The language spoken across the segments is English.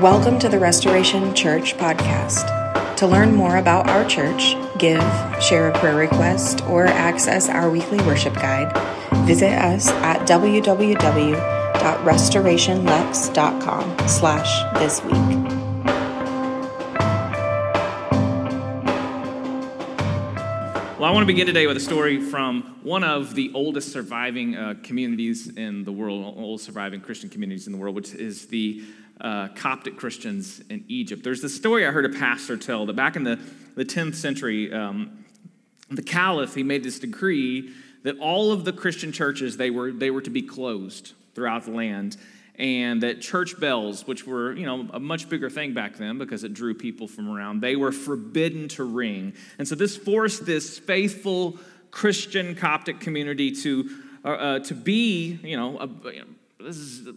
Welcome to the Restoration Church podcast. To learn more about our church, give, share a prayer request, or access our weekly worship guide, visit us at www.restorationlex.com slash this week. Well, I want to begin today with a story from one of the oldest surviving uh, communities in the world, oldest surviving Christian communities in the world, which is the uh, Coptic Christians in Egypt. There's this story I heard a pastor tell that back in the, the 10th century, um, the caliph, he made this decree that all of the Christian churches, they were, they were to be closed throughout the land and that church bells, which were, you know, a much bigger thing back then because it drew people from around, they were forbidden to ring. And so this forced this faithful Christian Coptic community to, uh, uh, to be, you know, a, you know this is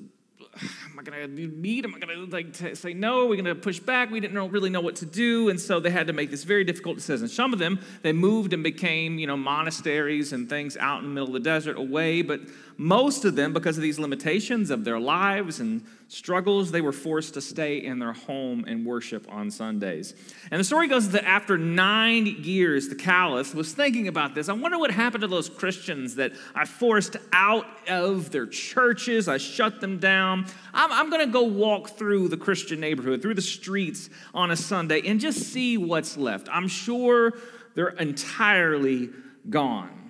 am I going to meet? Am I going to like say no? We're going to push back. We didn't really know what to do, and so they had to make this very difficult decision. Some of them they moved and became you know monasteries and things out in the middle of the desert away, but most of them, because of these limitations of their lives and struggles, they were forced to stay in their home and worship on Sundays. And the story goes that after nine years, the caliph was thinking about this. I wonder what happened to those Christians that I forced out of their churches, I shut them down. I'm, I'm going to go walk through the Christian neighborhood, through the streets on a Sunday, and just see what's left. I'm sure they're entirely gone.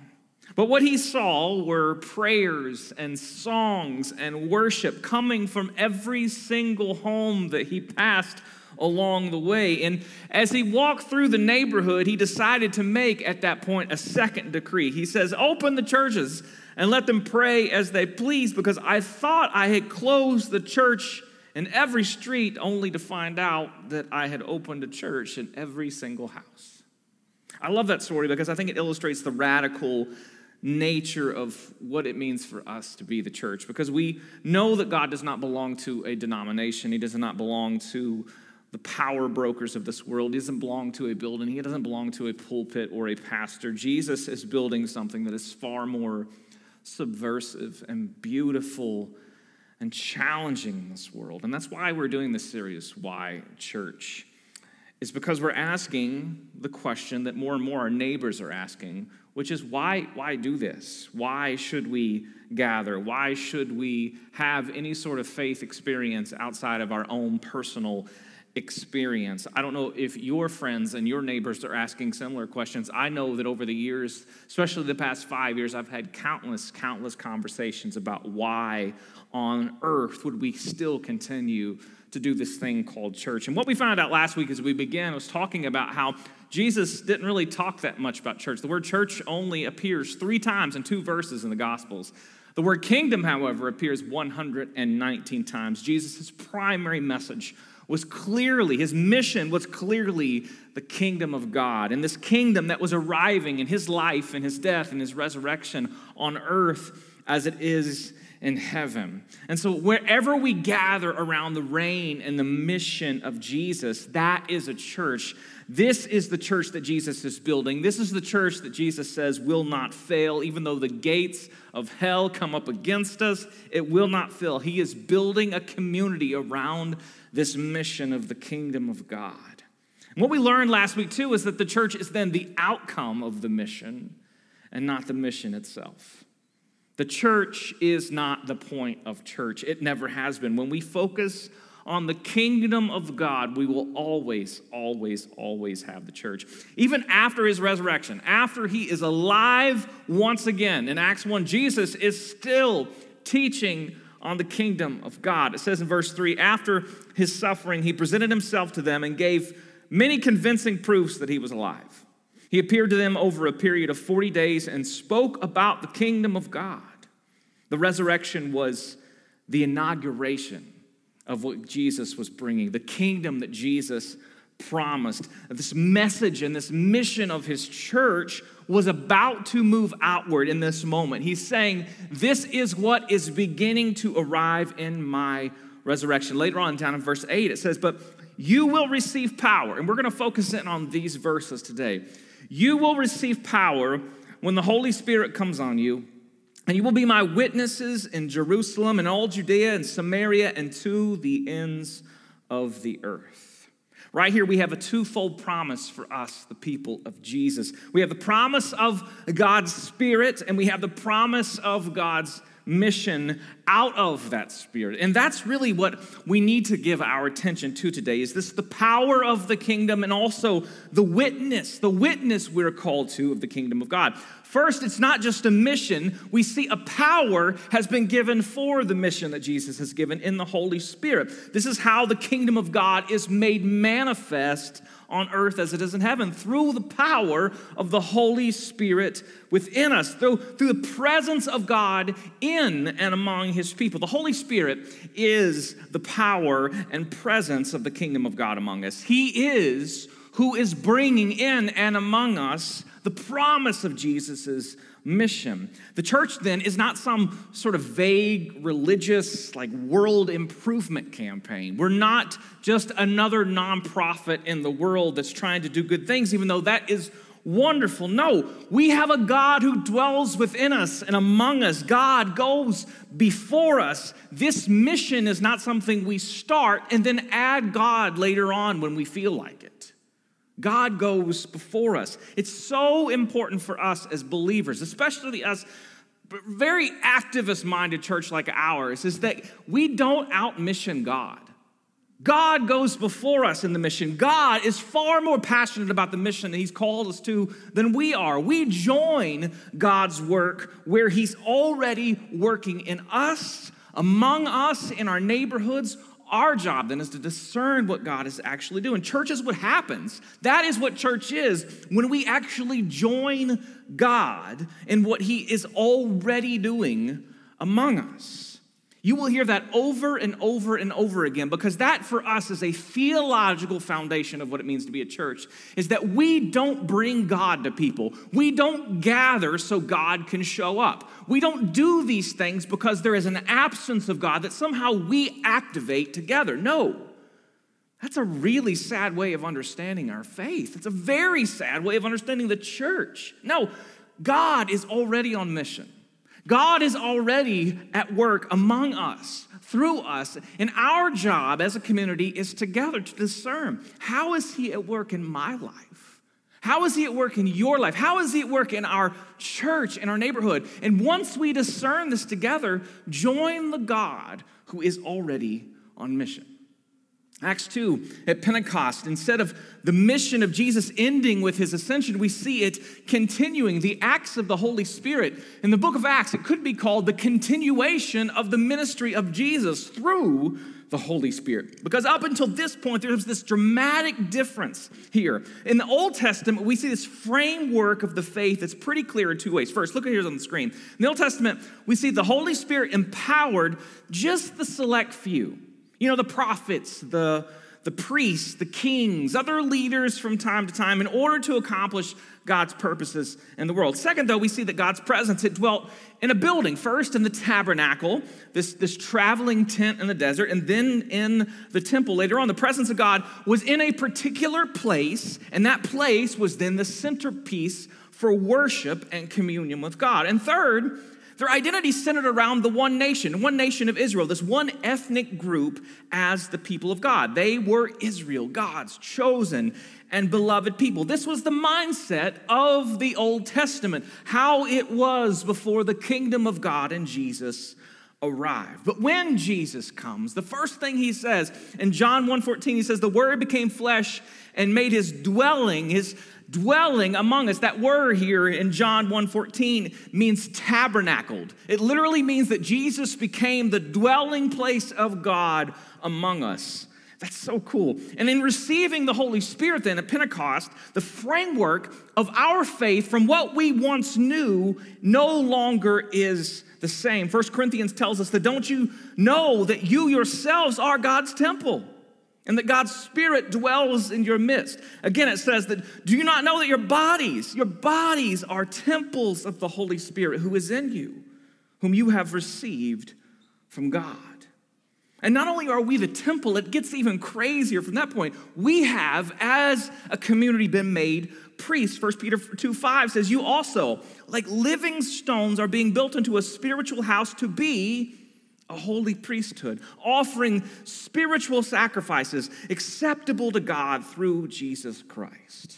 But what he saw were prayers and songs and worship coming from every single home that he passed along the way. And as he walked through the neighborhood, he decided to make at that point a second decree. He says, Open the churches and let them pray as they please, because I thought I had closed the church in every street only to find out that I had opened a church in every single house. I love that story because I think it illustrates the radical nature of what it means for us to be the church because we know that God does not belong to a denomination. He does not belong to the power brokers of this world. He doesn't belong to a building. He doesn't belong to a pulpit or a pastor. Jesus is building something that is far more subversive and beautiful and challenging in this world. And that's why we're doing this series, Why Church? Is because we're asking the question that more and more our neighbors are asking which is why, why do this? Why should we gather? Why should we have any sort of faith experience outside of our own personal experience? I don't know if your friends and your neighbors are asking similar questions. I know that over the years, especially the past five years, I've had countless, countless conversations about why on earth would we still continue to do this thing called church. And what we found out last week as we began was talking about how Jesus didn't really talk that much about church. The word church only appears three times in two verses in the Gospels. The word kingdom, however, appears 119 times. Jesus' primary message was clearly, his mission was clearly the kingdom of God. And this kingdom that was arriving in his life and his death and his resurrection on earth as it is in heaven. And so, wherever we gather around the reign and the mission of Jesus, that is a church. This is the church that Jesus is building. This is the church that Jesus says will not fail, even though the gates of hell come up against us, it will not fail. He is building a community around this mission of the kingdom of God. And what we learned last week, too, is that the church is then the outcome of the mission and not the mission itself. The church is not the point of church. It never has been. When we focus on the kingdom of God, we will always, always, always have the church. Even after his resurrection, after he is alive once again, in Acts 1, Jesus is still teaching on the kingdom of God. It says in verse 3 after his suffering, he presented himself to them and gave many convincing proofs that he was alive. He appeared to them over a period of 40 days and spoke about the kingdom of God. The resurrection was the inauguration of what Jesus was bringing, the kingdom that Jesus promised. This message and this mission of his church was about to move outward in this moment. He's saying, This is what is beginning to arrive in my resurrection. Later on, down in verse 8, it says, But you will receive power. And we're going to focus in on these verses today. You will receive power when the Holy Spirit comes on you, and you will be my witnesses in Jerusalem and all Judea and Samaria and to the ends of the earth. Right here, we have a twofold promise for us, the people of Jesus. We have the promise of God's Spirit, and we have the promise of God's mission out of that spirit. And that's really what we need to give our attention to today is this the power of the kingdom and also the witness the witness we're called to of the kingdom of god. First it's not just a mission. We see a power has been given for the mission that jesus has given in the holy spirit. This is how the kingdom of god is made manifest on earth as it is in heaven through the power of the Holy Spirit within us, through, through the presence of God in and among his people. The Holy Spirit is the power and presence of the kingdom of God among us. He is who is bringing in and among us the promise of Jesus's mission. The church then is not some sort of vague religious, like world improvement campaign. We're not just another nonprofit in the world that's trying to do good things, even though that is wonderful. No, we have a God who dwells within us and among us. God goes before us. This mission is not something we start and then add God later on when we feel like it. God goes before us. It's so important for us as believers, especially us very activist minded church like ours, is that we don't outmission God. God goes before us in the mission. God is far more passionate about the mission that He's called us to than we are. We join God's work where He's already working in us, among us, in our neighborhoods, our job then is to discern what God is actually doing. Church is what happens. That is what church is when we actually join God in what He is already doing among us. You will hear that over and over and over again because that for us is a theological foundation of what it means to be a church is that we don't bring God to people. We don't gather so God can show up. We don't do these things because there is an absence of God that somehow we activate together. No. That's a really sad way of understanding our faith. It's a very sad way of understanding the church. No, God is already on mission. God is already at work among us, through us, and our job as a community is together to discern how is He at work in my life? How is He at work in your life? How is He at work in our church, in our neighborhood? And once we discern this together, join the God who is already on mission. Acts 2, at Pentecost, instead of the mission of Jesus ending with his ascension, we see it continuing. The acts of the Holy Spirit. In the book of Acts, it could be called the continuation of the ministry of Jesus through the Holy Spirit. Because up until this point, there's this dramatic difference here. In the Old Testament, we see this framework of the faith that's pretty clear in two ways. First, look at here on the screen. In the Old Testament, we see the Holy Spirit empowered just the select few. You know, the prophets, the, the priests, the kings, other leaders from time to time in order to accomplish God's purposes in the world. Second, though, we see that God's presence, it dwelt in a building. First in the tabernacle, this, this traveling tent in the desert, and then in the temple later on. The presence of God was in a particular place, and that place was then the centerpiece for worship and communion with God. And third, their identity centered around the one nation, one nation of Israel, this one ethnic group as the people of God. They were Israel, God's chosen and beloved people. This was the mindset of the Old Testament, how it was before the kingdom of God and Jesus arrived. But when Jesus comes, the first thing he says in John 1:14 he says the word became flesh and made his dwelling his dwelling among us that word here in john 1.14 means tabernacled. It literally means that jesus became the dwelling place of god among us. That's so cool. And in receiving the holy spirit then at pentecost the framework of our faith from what we once knew no longer is the same. First corinthians tells us that don't you know that you yourselves are god's temple and that God's Spirit dwells in your midst. Again, it says that do you not know that your bodies, your bodies are temples of the Holy Spirit who is in you, whom you have received from God? And not only are we the temple, it gets even crazier from that point. We have, as a community, been made priests. 1 Peter 2 5 says, You also, like living stones, are being built into a spiritual house to be a holy priesthood, offering spiritual sacrifices acceptable to God through Jesus Christ.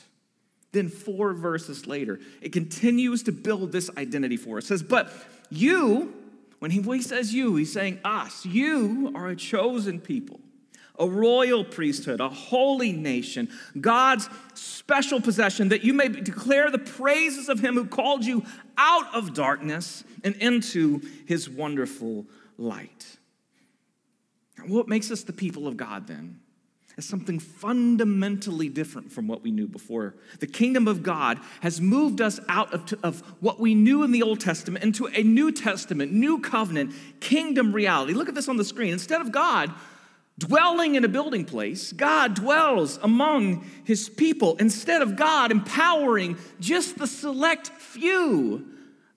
Then, four verses later, it continues to build this identity for us. It says, But you, when he, when he says you, he's saying us, you are a chosen people a royal priesthood, a holy nation, God's special possession, that you may declare the praises of him who called you out of darkness and into his wonderful light. What makes us the people of God then? Is something fundamentally different from what we knew before. The kingdom of God has moved us out of, of what we knew in the Old Testament into a New Testament, new covenant, kingdom reality. Look at this on the screen. Instead of God dwelling in a building place, God dwells among his people instead of God empowering just the select few,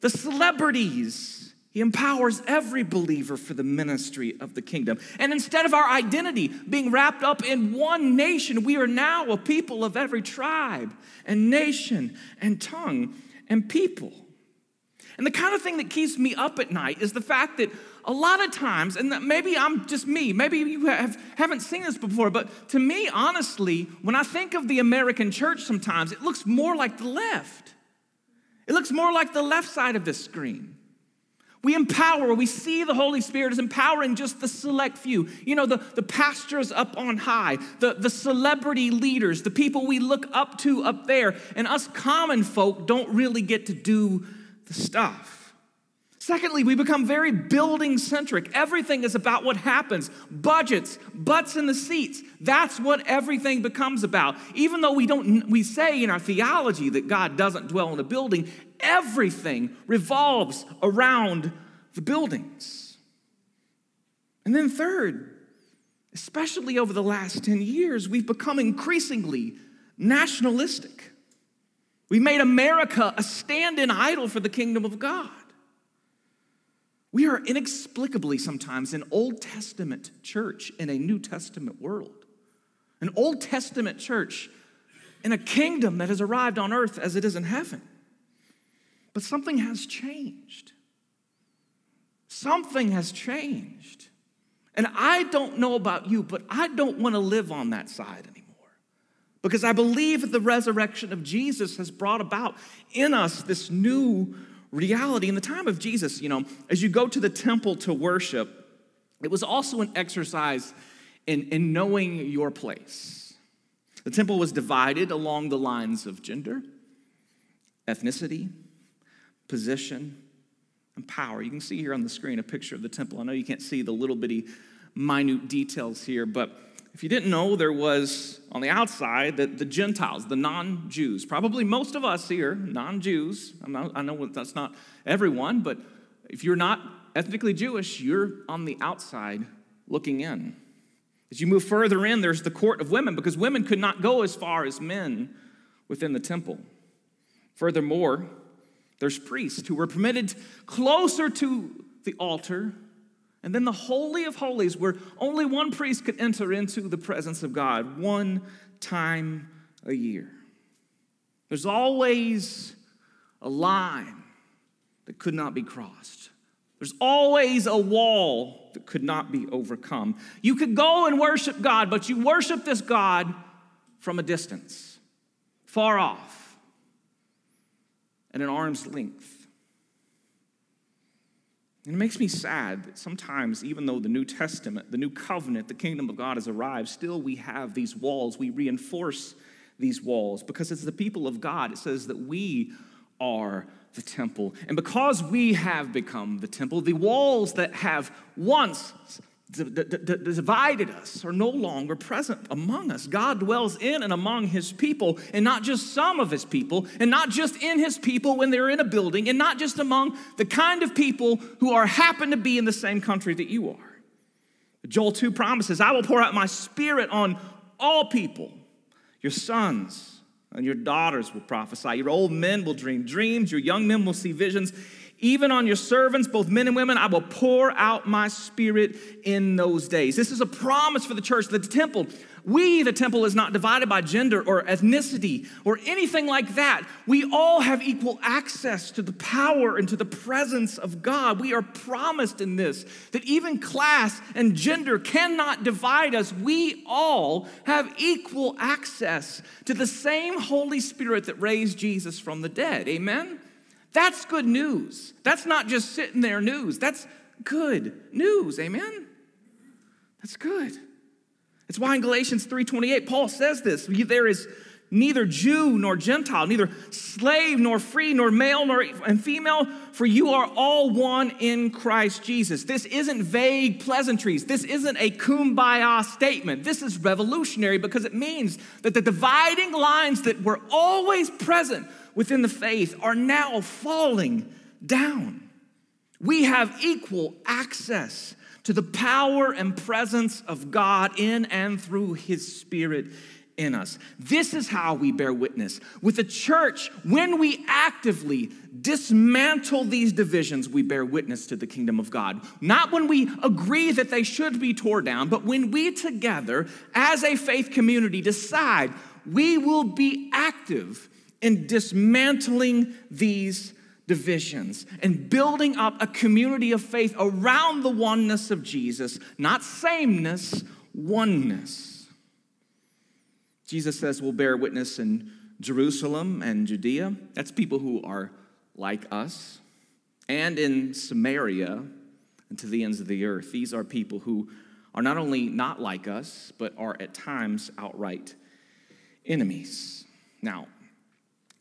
the celebrities. He empowers every believer for the ministry of the kingdom. And instead of our identity being wrapped up in one nation, we are now a people of every tribe and nation and tongue and people. And the kind of thing that keeps me up at night is the fact that a lot of times, and maybe I'm just me, maybe you have, haven't seen this before, but to me, honestly, when I think of the American church sometimes, it looks more like the left. It looks more like the left side of this screen. We empower, we see the Holy Spirit as empowering just the select few. You know, the, the pastors up on high, the, the celebrity leaders, the people we look up to up there, and us common folk don't really get to do the stuff. Secondly, we become very building centric. Everything is about what happens budgets, butts in the seats. That's what everything becomes about. Even though we don't, we say in our theology that God doesn't dwell in a building, everything revolves around the buildings. And then, third, especially over the last 10 years, we've become increasingly nationalistic. We made America a stand in idol for the kingdom of God. We are inexplicably sometimes an Old Testament church in a New Testament world. An Old Testament church in a kingdom that has arrived on earth as it is in heaven. But something has changed. Something has changed. And I don't know about you, but I don't want to live on that side anymore. Because I believe that the resurrection of Jesus has brought about in us this new reality. In the time of Jesus, you know, as you go to the temple to worship, it was also an exercise in, in knowing your place. The temple was divided along the lines of gender, ethnicity, position, and power. You can see here on the screen a picture of the temple. I know you can't see the little bitty minute details here, but if you didn't know, there was on the outside the, the Gentiles, the non Jews. Probably most of us here, non Jews. I know that's not everyone, but if you're not ethnically Jewish, you're on the outside looking in. As you move further in, there's the court of women because women could not go as far as men within the temple. Furthermore, there's priests who were permitted closer to the altar and then the Holy of Holies, where only one priest could enter into the presence of God one time a year. There's always a line that could not be crossed. There's always a wall that could not be overcome. You could go and worship God, but you worship this God from a distance, far off, at an arm's length. And it makes me sad that sometimes, even though the New Testament, the New Covenant, the kingdom of God has arrived, still we have these walls. We reinforce these walls because as the people of God, it says that we are the temple. And because we have become the temple, the walls that have once divided us are no longer present among us. God dwells in and among his people, and not just some of his people, and not just in his people when they're in a building, and not just among the kind of people who are happen to be in the same country that you are. Joel 2 promises, I will pour out my spirit on all people. Your sons and your daughters will prophesy. Your old men will dream dreams. Your young men will see visions. Even on your servants, both men and women, I will pour out my spirit in those days. This is a promise for the church, the temple. We, the temple, is not divided by gender or ethnicity or anything like that. We all have equal access to the power and to the presence of God. We are promised in this that even class and gender cannot divide us. We all have equal access to the same Holy Spirit that raised Jesus from the dead. Amen? That's good news. That's not just sitting there news. That's good news. Amen? That's good. It's why in Galatians 3:28 Paul says this, there is neither Jew nor Gentile, neither slave nor free, nor male nor and female, for you are all one in Christ Jesus. This isn't vague pleasantries. This isn't a kumbaya statement. This is revolutionary because it means that the dividing lines that were always present within the faith are now falling down. We have equal access to the power and presence of God in and through His Spirit in us. This is how we bear witness. With the church, when we actively dismantle these divisions, we bear witness to the kingdom of God. Not when we agree that they should be torn down, but when we together, as a faith community, decide we will be active in dismantling these divisions and building up a community of faith around the oneness of Jesus, not sameness, oneness. Jesus says we'll bear witness in Jerusalem and Judea. That's people who are like us. And in Samaria and to the ends of the earth. These are people who are not only not like us, but are at times outright enemies. Now,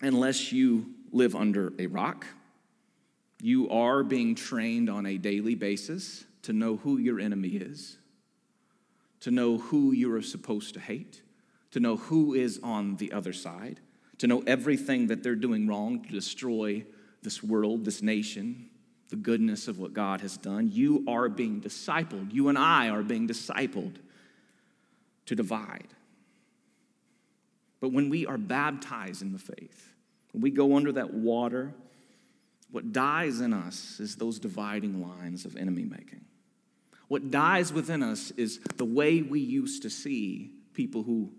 unless you live under a rock. You are being trained on a daily basis to know who your enemy is, to know who you are supposed to hate, to know who is on the other side, to know everything that they're doing wrong to destroy this world, this nation, the goodness of what God has done. You are being discipled. You and I are being discipled to divide. But when we are baptized in the faith, when we go under that water, what dies in us is those dividing lines of enemy making. What dies within us is the way we used to see people who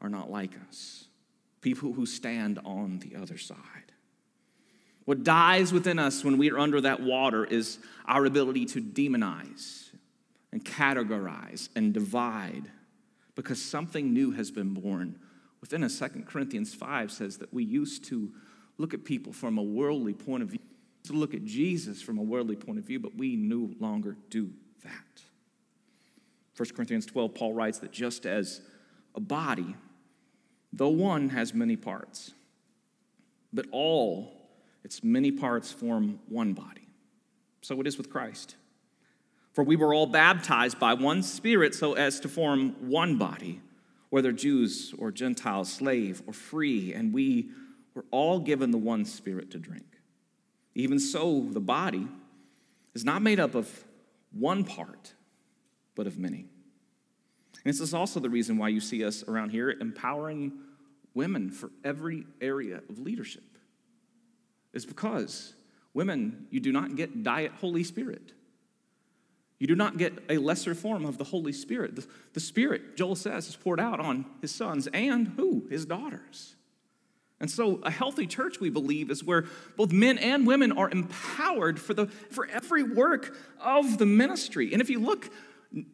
are not like us, people who stand on the other side. What dies within us when we are under that water is our ability to demonize and categorize and divide because something new has been born within us. 2 Corinthians 5 says that we used to look at people from a worldly point of view, to look at Jesus from a worldly point of view, but we no longer do that. 1 Corinthians 12, Paul writes that just as a body, though one has many parts, but all its many parts form one body. So it is with Christ. For we were all baptized by one Spirit so as to form one body whether Jews or Gentiles, slave or free, and we were all given the one Spirit to drink. Even so, the body is not made up of one part, but of many. And this is also the reason why you see us around here empowering women for every area of leadership. Is because women, you do not get diet Holy Spirit. You do not get a lesser form of the Holy Spirit. The, the, Spirit, Joel says, is poured out on his sons and who? His daughters. And so, a healthy church, we believe, is where both men and women are empowered for, the, for every work of the ministry. And if you look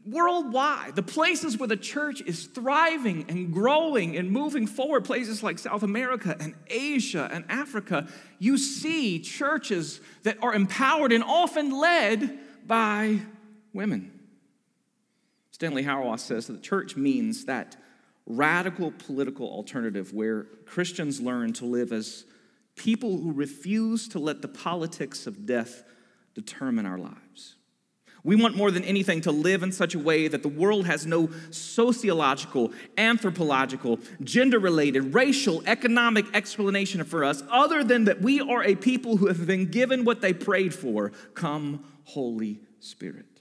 worldwide, the places where the church is thriving and growing and moving forward, places like South America and Asia and Africa, you see churches that are empowered and often led by women. Stanley Hauerwas says that the church means that radical political alternative where Christians learn to live as people who refuse to let the politics of death determine our lives. We want more than anything to live in such a way that the world has no sociological, anthropological, gender related, racial, economic explanation for us other than that we are a people who have been given what they prayed for come, Holy Spirit.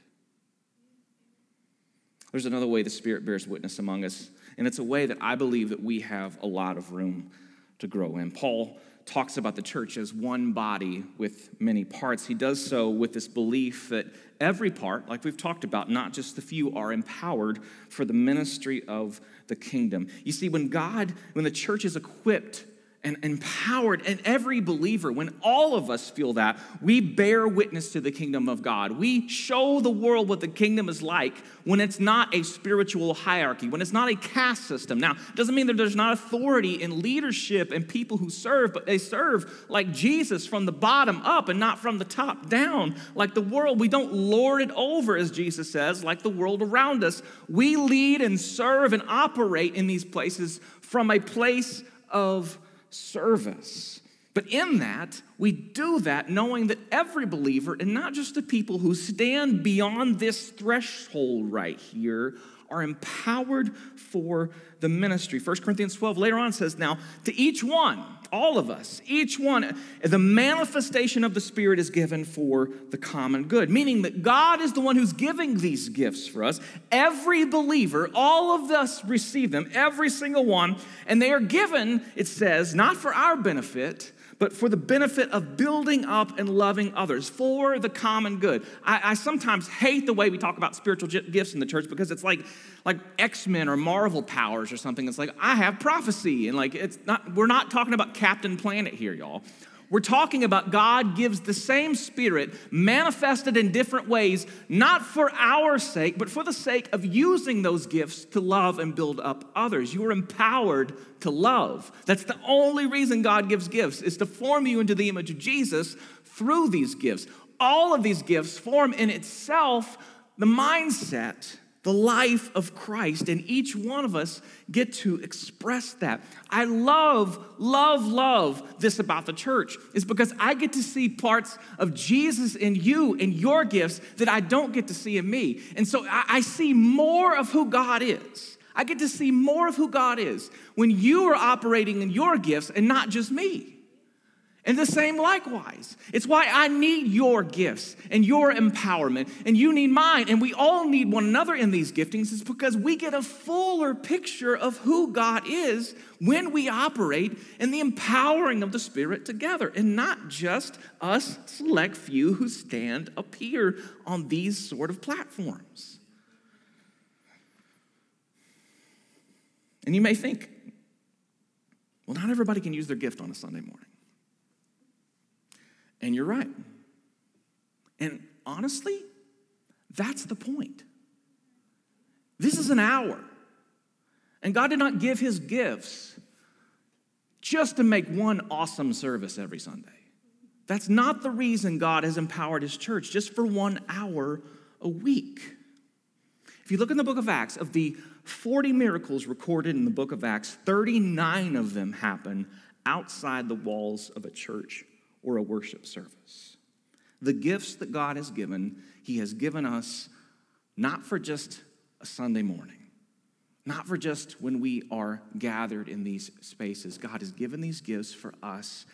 There's another way the Spirit bears witness among us, and it's a way that I believe that we have a lot of room to grow in. Paul talks about the church as one body with many parts. He does so with this belief that every part, like we've talked about, not just the few, are empowered for the ministry of the kingdom. You see, when God, when the church is equipped and empowered. And every believer, when all of us feel that, we bear witness to the kingdom of God. We show the world what the kingdom is like when it's not a spiritual hierarchy, when it's not a caste system. Now, it doesn't mean that there's not authority in leadership and people who serve, but they serve like Jesus from the bottom up and not from the top down, like the world. We don't lord it over, as Jesus says, like the world around us. We lead and serve and operate in these places from a place of service. But in that, we do that knowing that every believer, and not just the people who stand beyond this threshold right here, are empowered for the ministry. 1 Corinthians 12 later on says, Now, to each one, all of us, each one, the manifestation of the Spirit is given for the common good, meaning that God is the one who's giving these gifts for us. Every believer, all of us receive them, every single one, and they are given, it says, not for our benefit, but for the benefit of building up and loving others for the common good. I, I sometimes hate the way we talk about spiritual gifts in the church because it's like like X-Men or Marvel powers or something. It's like I have prophecy and like it's not we're not talking about Captain Planet here, y'all. We're talking about God gives the same Spirit manifested in different ways, not for our sake, but for the sake of using those gifts to love and build up others. You are empowered to love. That's the only reason God gives gifts, is to form you into the image of Jesus through these gifts. All of these gifts form in itself the mindset the life of Christ, and each one of us get to express that. I love, love, love this about the church, is because I get to see parts of Jesus in you and your gifts that I don't get to see in me. And so I, I see more of who God is. I get to see more of who God is when you are operating in your gifts and not just me. And the same likewise. It's why I need your gifts and your empowerment, and you need mine, and we all need one another in these giftings. It's because we get a fuller picture of who God is when we operate in the empowering of the Spirit together, and not just us select few who stand up here on these sort of platforms. And you may think, well, not everybody can use their gift on a Sunday morning. And you're right. And honestly, that's the point. This is an hour. And God did not give his gifts just to make one awesome service every Sunday. That's not the reason God has empowered his church, just for one hour a week. If you look in the book of Acts, of the 40 miracles recorded in the book of Acts, 39 of them happen outside the walls of a church or a worship service. The gifts that God has given, He has given us not for just a Sunday morning, not for just when we are gathered in these spaces. God has given these gifts for us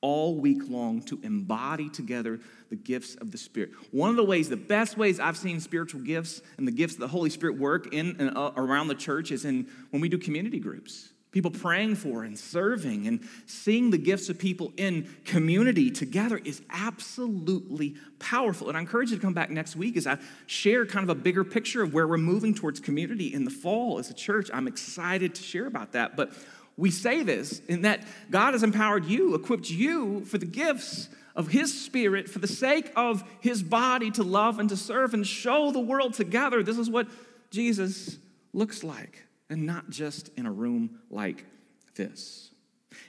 all week long to embody together the gifts of the Spirit. One of the ways, the best ways I've seen spiritual gifts and the gifts of the Holy Spirit work in and uh, around the church is in when we do community groups people praying for and serving and seeing the gifts of people in community together is absolutely powerful. And I encourage you to come back next week as I share kind of a bigger picture of where we're moving towards community in the fall as a church. I'm excited to share about that. But we say this in that God has empowered you, equipped you for the gifts of His Spirit for the sake of His body to love and to serve and show the world together. This is what Jesus looks like and not just in a room like this.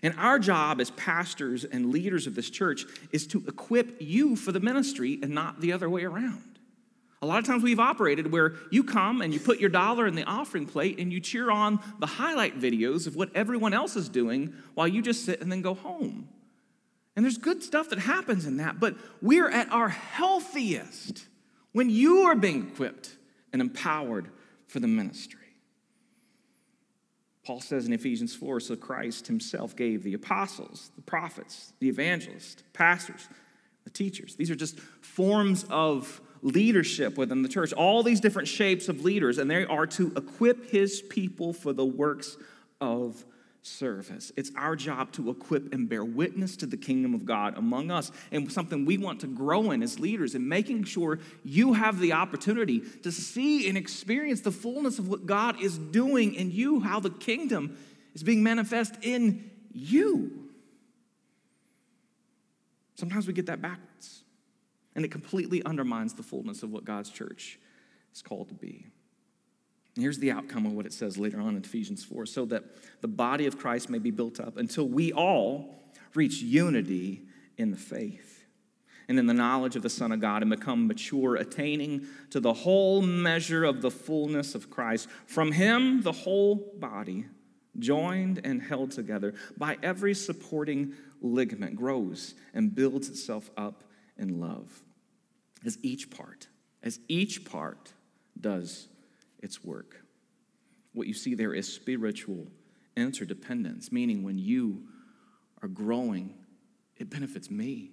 And our job as pastors and leaders of this church is to equip you for the ministry and not the other way around. A lot of times we've operated where you come and you put your dollar in the offering plate and you cheer on the highlight videos of what everyone else is doing while you just sit and then go home. And there's good stuff that happens in that, but we're at our healthiest when you are being equipped and empowered for the ministry. Paul says in Ephesians 4 so Christ himself gave the apostles, the prophets, the evangelists, pastors, the teachers. These are just forms of leadership within the church, all these different shapes of leaders, and they are to equip his people for the works of service. It's our job to equip and bear witness to the kingdom of God among us, and something we want to grow in as leaders, and making sure you have the opportunity to see and experience the fullness of what God is doing in you, how the kingdom is being manifest in you. Sometimes we get that backwards, and it completely undermines the fullness of what God's church is called to be. Here's the outcome of what it says later on in Ephesians 4 so that the body of Christ may be built up until we all reach unity in the faith and in the knowledge of the Son of God and become mature, attaining to the whole measure of the fullness of Christ. From Him, the whole body, joined and held together by every supporting ligament, grows and builds itself up in love as each part, as each part does its work. What you see there is spiritual interdependence, meaning when you are growing, it benefits me.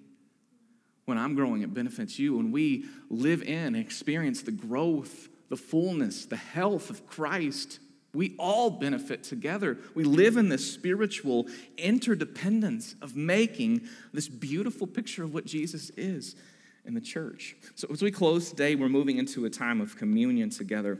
When I'm growing, it benefits you. When we live in and experience the growth, the fullness, the health of Christ, we all benefit together. We live in this spiritual interdependence of making this beautiful picture of what Jesus is in the church. So, as we close today, we're moving into a time of communion together.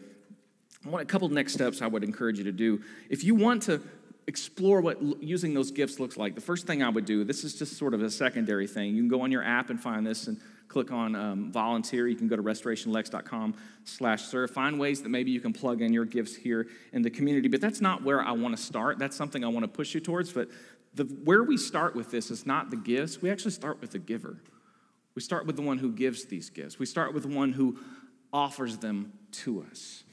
I want a couple next steps I would encourage you to do. If you want to explore what using those gifts looks like, the first thing I would do, this is just sort of a secondary thing. You can go on your app and find this and click on um, volunteer. You can go to restorationlex.com slash serve. Find ways that maybe you can plug in your gifts here in the community. But that's not where I want to start. That's something I want to push you towards. But the, where we start with this is not the gifts. We actually start with the giver. We start with the one who gives these gifts. We start with the one who offers them to us.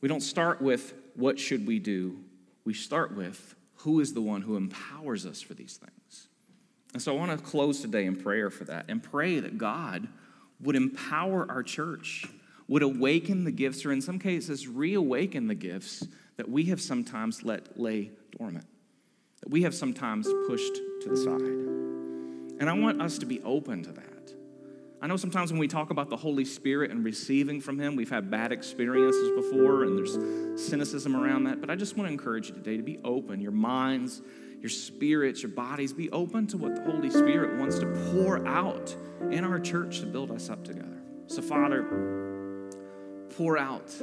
We don't start with what should we do. We start with who is the one who empowers us for these things. And so I want to close today in prayer for that and pray that God would empower our church, would awaken the gifts, or in some cases, reawaken the gifts that we have sometimes let lay dormant, that we have sometimes pushed to the side. And I want us to be open to that. I know sometimes when we talk about the Holy Spirit and receiving from Him, we've had bad experiences before and there's cynicism around that. But I just want to encourage you today to be open, your minds, your spirits, your bodies, be open to what the Holy Spirit wants to pour out in our church to build us up together. So, Father, pour out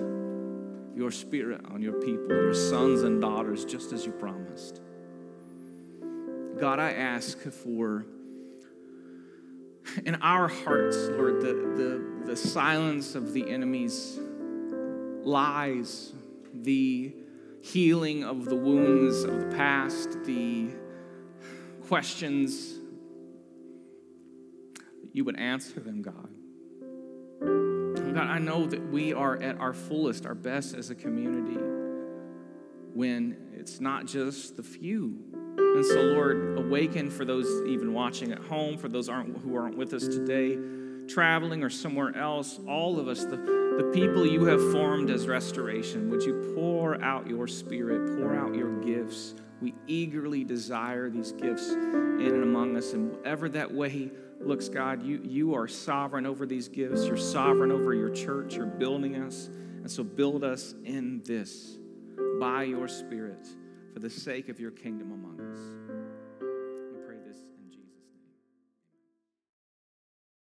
your Spirit on your people, your sons and daughters, just as you promised. God, I ask for in our hearts, Lord, the, the, the silence of the enemy's lies, the healing of the wounds of the past, the questions, you would answer them, God. God, I know that we are at our fullest, our best as a community when it's not just the few and so, Lord, awaken for those even watching at home, for those aren't, who aren't with us today, traveling or somewhere else, all of us, the, the people you have formed as restoration, would you pour out your spirit, pour out your gifts? We eagerly desire these gifts in and among us, and whatever that way looks, God, you, you are sovereign over these gifts. You're sovereign over your church. You're building us. And so build us in this by your Spirit for the sake of your kingdom among us.